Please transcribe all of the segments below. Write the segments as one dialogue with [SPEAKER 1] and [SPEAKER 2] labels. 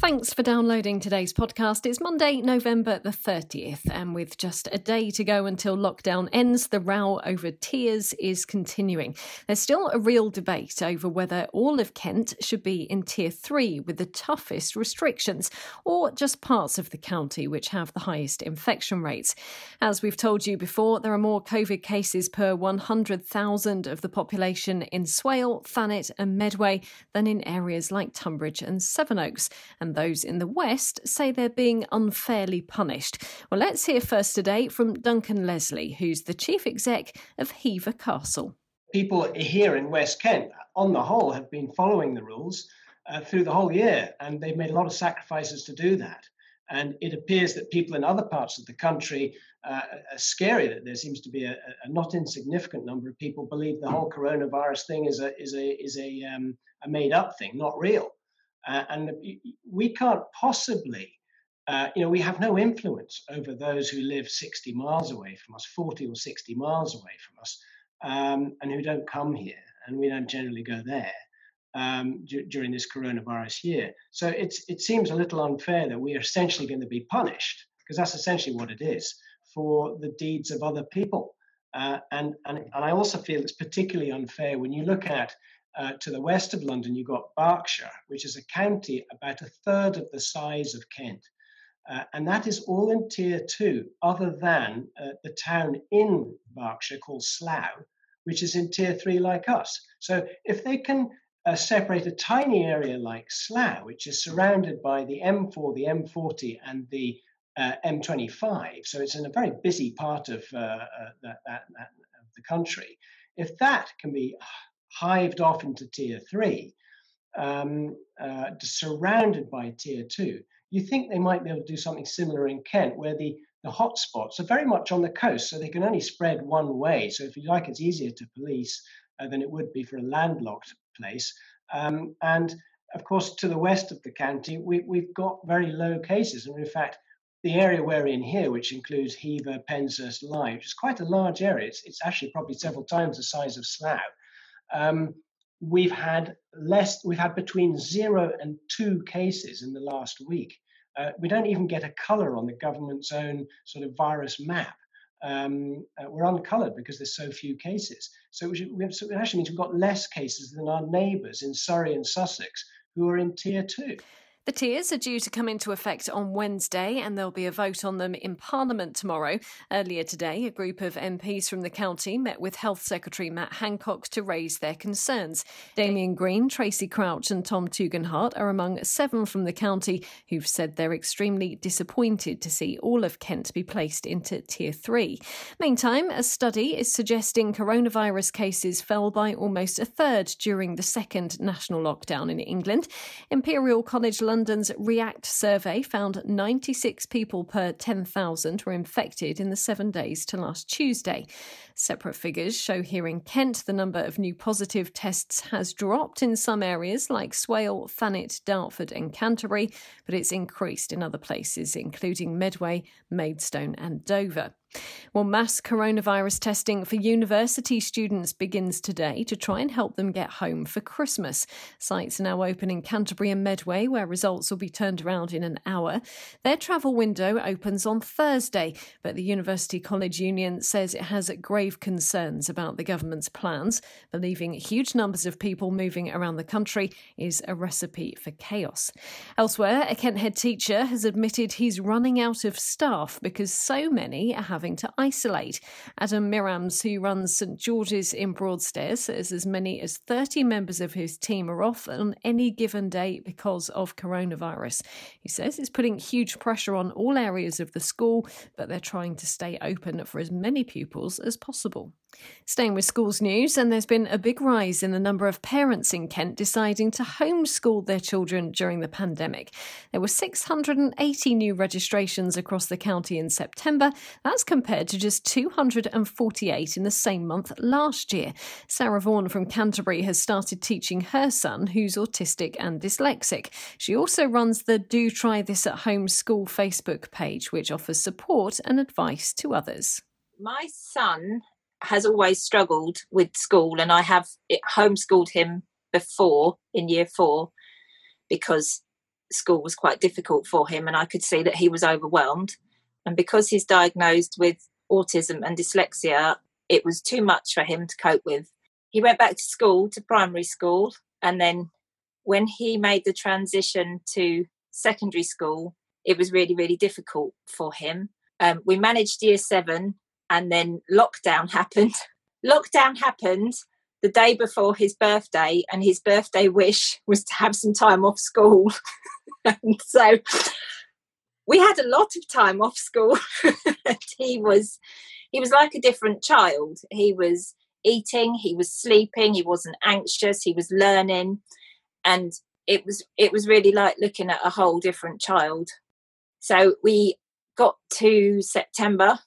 [SPEAKER 1] Thanks for downloading today's podcast. It's Monday, November the 30th, and with just a day to go until lockdown ends, the row over tiers is continuing. There's still a real debate over whether all of Kent should be in Tier 3 with the toughest restrictions, or just parts of the county which have the highest infection rates. As we've told you before, there are more COVID cases per 100,000 of the population in Swale, Thanet, and Medway than in areas like Tunbridge and Sevenoaks. And and those in the West say they're being unfairly punished. Well, let's hear first today from Duncan Leslie, who's the chief exec of Hever Castle.
[SPEAKER 2] People here in West Kent, on the whole, have been following the rules uh, through the whole year, and they've made a lot of sacrifices to do that. And it appears that people in other parts of the country uh, are scary that there seems to be a, a, not insignificant number of people believe the whole coronavirus thing is a is a is a, um, a made up thing, not real. Uh, and we can't possibly, uh, you know, we have no influence over those who live 60 miles away from us, 40 or 60 miles away from us, um, and who don't come here, and we don't generally go there. Um, d- during this coronavirus year, so it's it seems a little unfair that we are essentially going to be punished because that's essentially what it is for the deeds of other people. Uh, and, and, and I also feel it's particularly unfair when you look at uh, to the west of London, you've got Berkshire, which is a county about a third of the size of Kent. Uh, and that is all in tier two, other than uh, the town in Berkshire called Slough, which is in tier three like us. So if they can uh, separate a tiny area like Slough, which is surrounded by the M4, the M40, and the uh, M25, so it's in a very busy part of, uh, that, that, that, of the country. If that can be hived off into tier three, um, uh, surrounded by tier two, you think they might be able to do something similar in Kent, where the the hotspots are very much on the coast, so they can only spread one way. So if you like, it's easier to police uh, than it would be for a landlocked place. Um, and of course, to the west of the county, we, we've got very low cases, and in fact, the area we're in here, which includes Hever, Penshurst, Lyme, which is quite a large area. It's, it's actually probably several times the size of Slough um, we've had less, we've had between zero and two cases in the last week. Uh, we don't even get a color on the government's own sort of virus map. Um, uh, we're uncolored because there's so few cases. So, have, so it actually means we've got less cases than our neighbours in Surrey and Sussex who are in tier two.
[SPEAKER 1] The tiers are due to come into effect on Wednesday and there'll be a vote on them in Parliament tomorrow. Earlier today, a group of MPs from the county met with Health Secretary Matt Hancock to raise their concerns. Damian Green, Tracy Crouch, and Tom Tugendhat are among seven from the county who've said they're extremely disappointed to see all of Kent be placed into Tier 3. Meantime, a study is suggesting coronavirus cases fell by almost a third during the second national lockdown in England. Imperial College London's React survey found 96 people per 10,000 were infected in the seven days to last Tuesday. Separate figures show here in Kent the number of new positive tests has dropped in some areas like Swale, Thanet, Dartford, and Canterbury, but it's increased in other places, including Medway, Maidstone, and Dover. Well, mass coronavirus testing for university students begins today to try and help them get home for Christmas. Sites are now open in Canterbury and Medway, where results will be turned around in an hour. Their travel window opens on Thursday, but the University College Union says it has grave concerns about the government's plans, believing huge numbers of people moving around the country is a recipe for chaos. Elsewhere, a Kent head teacher has admitted he's running out of staff because so many are having to isolate. Adam Mirams, who runs St George's in Broadstairs, says as many as 30 members of his team are off on any given day because of coronavirus. He says it's putting huge pressure on all areas of the school, but they're trying to stay open for as many pupils as possible. Staying with schools news, and there's been a big rise in the number of parents in Kent deciding to homeschool their children during the pandemic. There were 680 new registrations across the county in September. That's compared to just 248 in the same month last year. Sarah Vaughan from Canterbury has started teaching her son, who's autistic and dyslexic. She also runs the Do Try This at Home School Facebook page, which offers support and advice to others.
[SPEAKER 3] My son has always struggled with school, and I have homeschooled him before in year four because school was quite difficult for him, and I could see that he was overwhelmed. And because he's diagnosed with autism and dyslexia, it was too much for him to cope with. He went back to school, to primary school, and then when he made the transition to secondary school, it was really, really difficult for him. Um, we managed year seven, and then lockdown happened. lockdown happened the day before his birthday, and his birthday wish was to have some time off school. and so we had a lot of time off school. he was he was like a different child. He was eating, he was sleeping, he wasn't anxious, he was learning, and it was it was really like looking at a whole different child. So we got to September,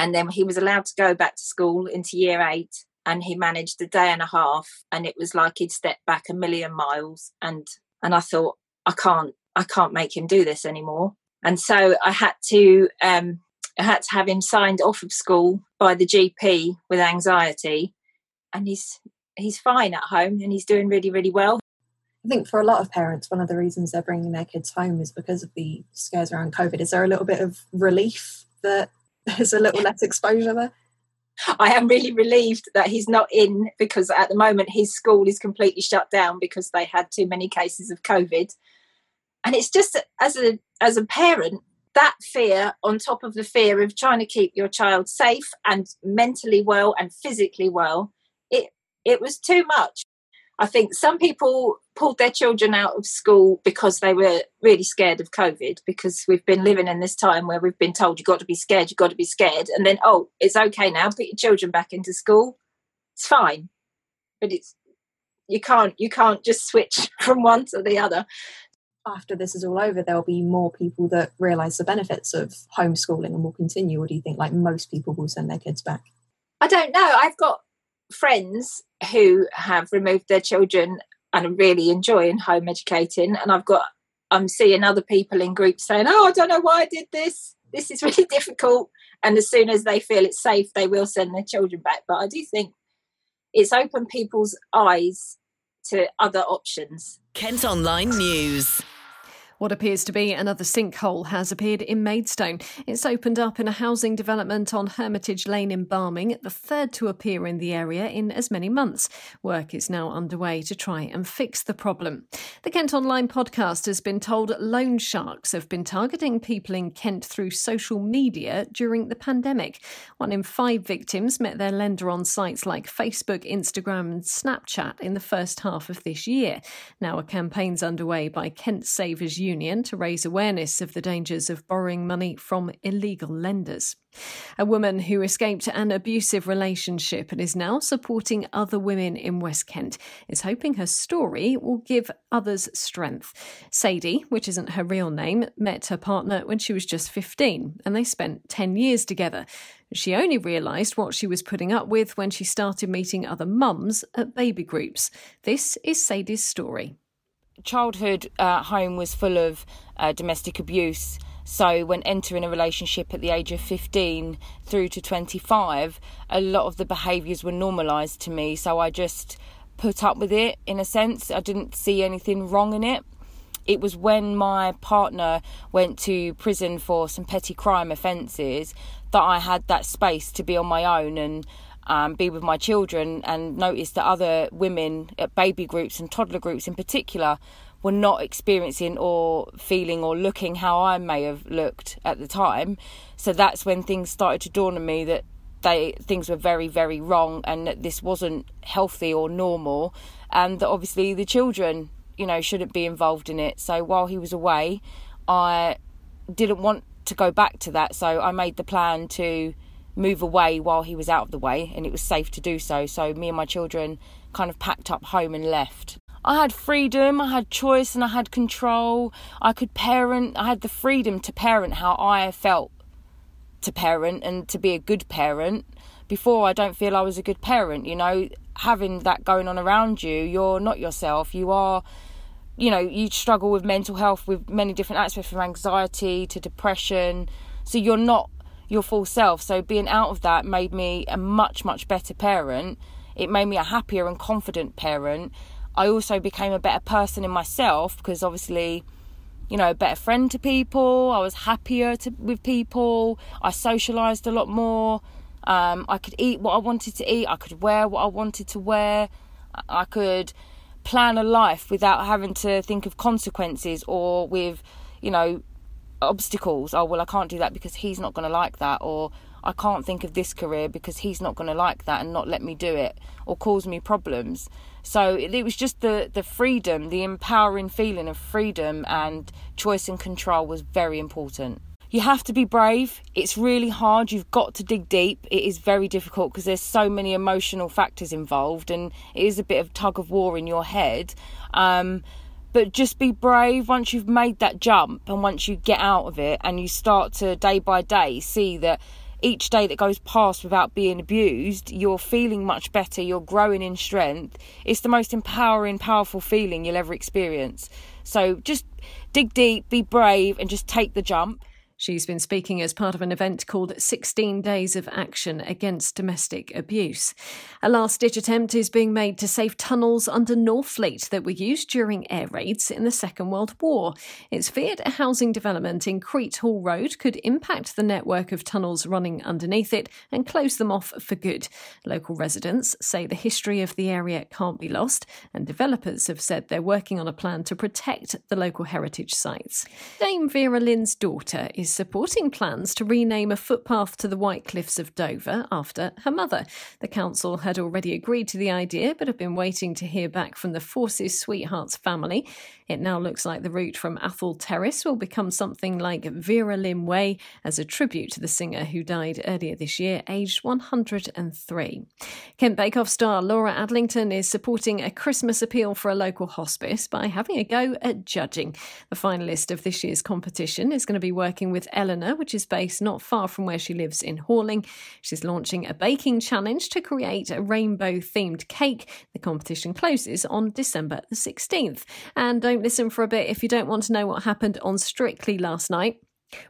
[SPEAKER 3] and then he was allowed to go back to school into year eight, and he managed a day and a half, and it was like he'd stepped back a million miles, and and I thought I can't I can't make him do this anymore. And so I had to um, I had to have him signed off of school by the GP with anxiety, and he's he's fine at home and he's doing really really well.
[SPEAKER 4] I think for a lot of parents, one of the reasons they're bringing their kids home is because of the scares around COVID. Is there a little bit of relief that there's a little less exposure there?
[SPEAKER 3] I am really relieved that he's not in because at the moment his school is completely shut down because they had too many cases of COVID and it's just as a as a parent that fear on top of the fear of trying to keep your child safe and mentally well and physically well it it was too much i think some people pulled their children out of school because they were really scared of covid because we've been living in this time where we've been told you've got to be scared you've got to be scared and then oh it's okay now put your children back into school it's fine but it's you can't you can't just switch from one to the other
[SPEAKER 4] after this is all over, there'll be more people that realise the benefits of homeschooling and will continue? Or do you think like most people will send their kids back?
[SPEAKER 3] I don't know. I've got friends who have removed their children and are really enjoying home educating, and I've got I'm seeing other people in groups saying, "Oh, I don't know why I did this. This is really difficult." And as soon as they feel it's safe, they will send their children back. But I do think it's opened people's eyes to other options.
[SPEAKER 5] Kent Online News.
[SPEAKER 1] What appears to be another sinkhole has appeared in Maidstone. It's opened up in a housing development on Hermitage Lane in Barming, the third to appear in the area in as many months. Work is now underway to try and fix the problem. The Kent Online podcast has been told loan sharks have been targeting people in Kent through social media during the pandemic. One in five victims met their lender on sites like Facebook, Instagram, and Snapchat in the first half of this year. Now a campaign's underway by Kent Savers Union to raise awareness of the dangers of borrowing money from illegal lenders. A woman who escaped an abusive relationship and is now supporting other women in West Kent is hoping her story will give others strength. Sadie, which isn't her real name, met her partner when she was just 15 and they spent 10 years together. She only realised what she was putting up with when she started meeting other mums at baby groups. This is Sadie's story
[SPEAKER 6] childhood uh, home was full of uh, domestic abuse. So, when entering a relationship at the age of 15 through to 25, a lot of the behaviours were normalised to me. So, I just put up with it in a sense. I didn't see anything wrong in it. It was when my partner went to prison for some petty crime offences that I had that space to be on my own and um, be with my children and notice that other women at baby groups and toddler groups in particular were not experiencing or feeling or looking how I may have looked at the time. So that's when things started to dawn on me that they things were very very wrong and that this wasn't healthy or normal and that obviously the children you know shouldn't be involved in it so while he was away i didn't want to go back to that so i made the plan to move away while he was out of the way and it was safe to do so. So me and my children kind of packed up home and left. I had freedom, I had choice, and I had control. I could parent, I had the freedom to parent how I felt to parent and to be a good parent. Before, I don't feel I was a good parent, you know, having that going on around you, you're not yourself. You are, you know, you struggle with mental health with many different aspects from anxiety to depression. So you're not your full self. So being out of that made me a much, much better parent. It made me a happier and confident parent. I also became a better person in myself because obviously, you know, a better friend to people. I was happier to, with people. I socialized a lot more. Um, I could eat what I wanted to eat. I could wear what I wanted to wear. I could plan a life without having to think of consequences or with, you know, obstacles. Oh, well, I can't do that because he's not going to like that. Or I can't think of this career because he's not going to like that and not let me do it or cause me problems. So it, it was just the, the freedom, the empowering feeling of freedom and choice and control was very important. You have to be brave. It's really hard. You've got to dig deep. It is very difficult because there's so many emotional factors involved and it is a bit of tug of war in your head. Um, but just be brave once you've made that jump and once you get out of it and you start to day by day see that each day that goes past without being abused, you're feeling much better, you're growing in strength. It's the most empowering, powerful feeling you'll ever experience. So just dig deep, be brave, and just take the jump.
[SPEAKER 1] She's been speaking as part of an event called 16 Days of Action Against Domestic Abuse. A last ditch attempt is being made to save tunnels under Northfleet that were used during air raids in the Second World War. It's feared a housing development in Crete Hall Road could impact the network of tunnels running underneath it and close them off for good. Local residents say the history of the area can't be lost, and developers have said they're working on a plan to protect the local heritage sites. Dame Vera Lynn's daughter is supporting plans to rename a footpath to the White Cliffs of Dover after her mother. The council had already agreed to the idea but have been waiting to hear back from the Forces Sweethearts family. It now looks like the route from Athol Terrace will become something like Vera Lynn Way as a tribute to the singer who died earlier this year, aged 103. Kent Bake Off star Laura Adlington is supporting a Christmas appeal for a local hospice by having a go at judging. The finalist of this year's competition is going to be working with ellenor, which is based not far from where she lives in Halling. She's launching a baking challenge to create a rainbow themed cake. The competition closes on December the 16th. And don't listen for a bit if you don't want to know what happened on Strictly last night.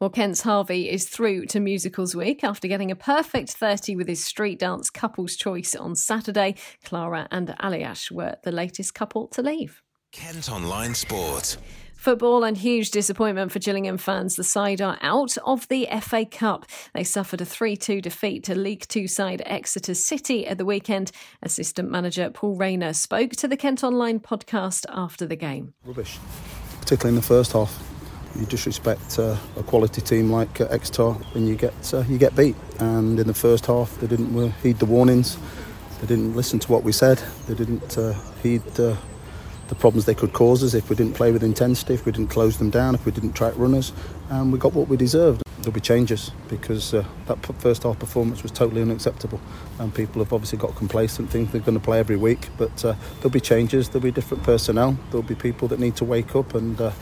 [SPEAKER 1] Well, Kent's HRVY is through to Musicals Week after getting a perfect 30 with his street dance couple's choice on Saturday. Clara and Aljaž were the latest couple to leave.
[SPEAKER 7] Kent Online Sport.
[SPEAKER 1] Football and huge disappointment for Gillingham fans. The side are out of the FA Cup. They suffered a 3 2 defeat to League Two side Exeter City at the weekend. Assistant manager Paul Raynor spoke to the Kent Online podcast after the game.
[SPEAKER 8] Rubbish, particularly in the first half. You disrespect uh, a quality team like uh, Exeter and you get uh, you get beat. And in the first half, they didn't uh, heed the warnings. They didn't listen to what we said. They didn't uh, heed uh, the problems they could cause us if we didn't play with intensity, if we didn't close them down, if we didn't track runners, and we got what we deserved. There'll be changes because uh, that first half performance was totally unacceptable, and people have obviously got complacent, think they're going to play every week. But uh, there'll be changes, there'll be different personnel, there'll be people that need to wake up and. Uh,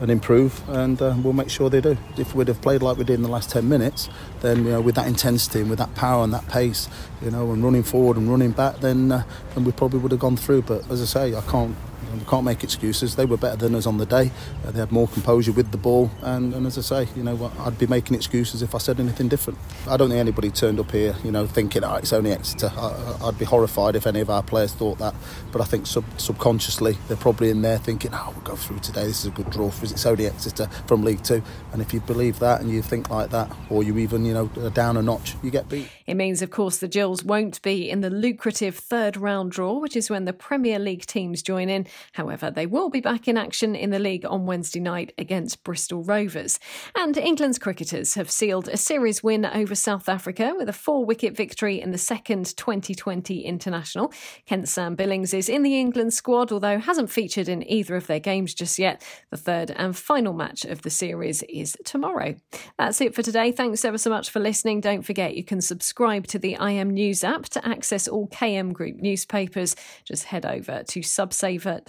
[SPEAKER 8] and improve, and uh, we'll make sure they do. If we'd have played like we did in the last 10 minutes, then you know, with that intensity and with that power and that pace, you know, and running forward and running back, then uh, then we probably would have gone through. But as I say, I can't we can't make excuses. They were better than us on the day. Uh, they had more composure with the ball, and, and as I say, you know, I'd be making excuses if I said anything different. I don't think anybody turned up here, you know, thinking, oh, it's only Exeter. I, would be horrified if any of our players thought that. But I think sub- subconsciously they're probably in there thinking, oh, we'll go through today. This is a good draw for us. It's only Exeter from League Two. And if you believe that and you think like that, or you even, you know, down a notch, you get beat.
[SPEAKER 1] It means, of course, the Gills won't be in the lucrative third round draw, which is when the Premier League teams join in. However, they will be back in action in the league on Wednesday night against Bristol Rovers. And England's cricketers have sealed a series win over South Africa with a four wicket victory in the second 2020 international. Kent Sam Billings is in the England squad, although hasn't featured in either of their games just yet. The third and final match of the series is tomorrow. That's it for today. Thanks ever so much for listening. Don't forget you can subscribe to the KM News app to access all KM Group newspapers. Just head over to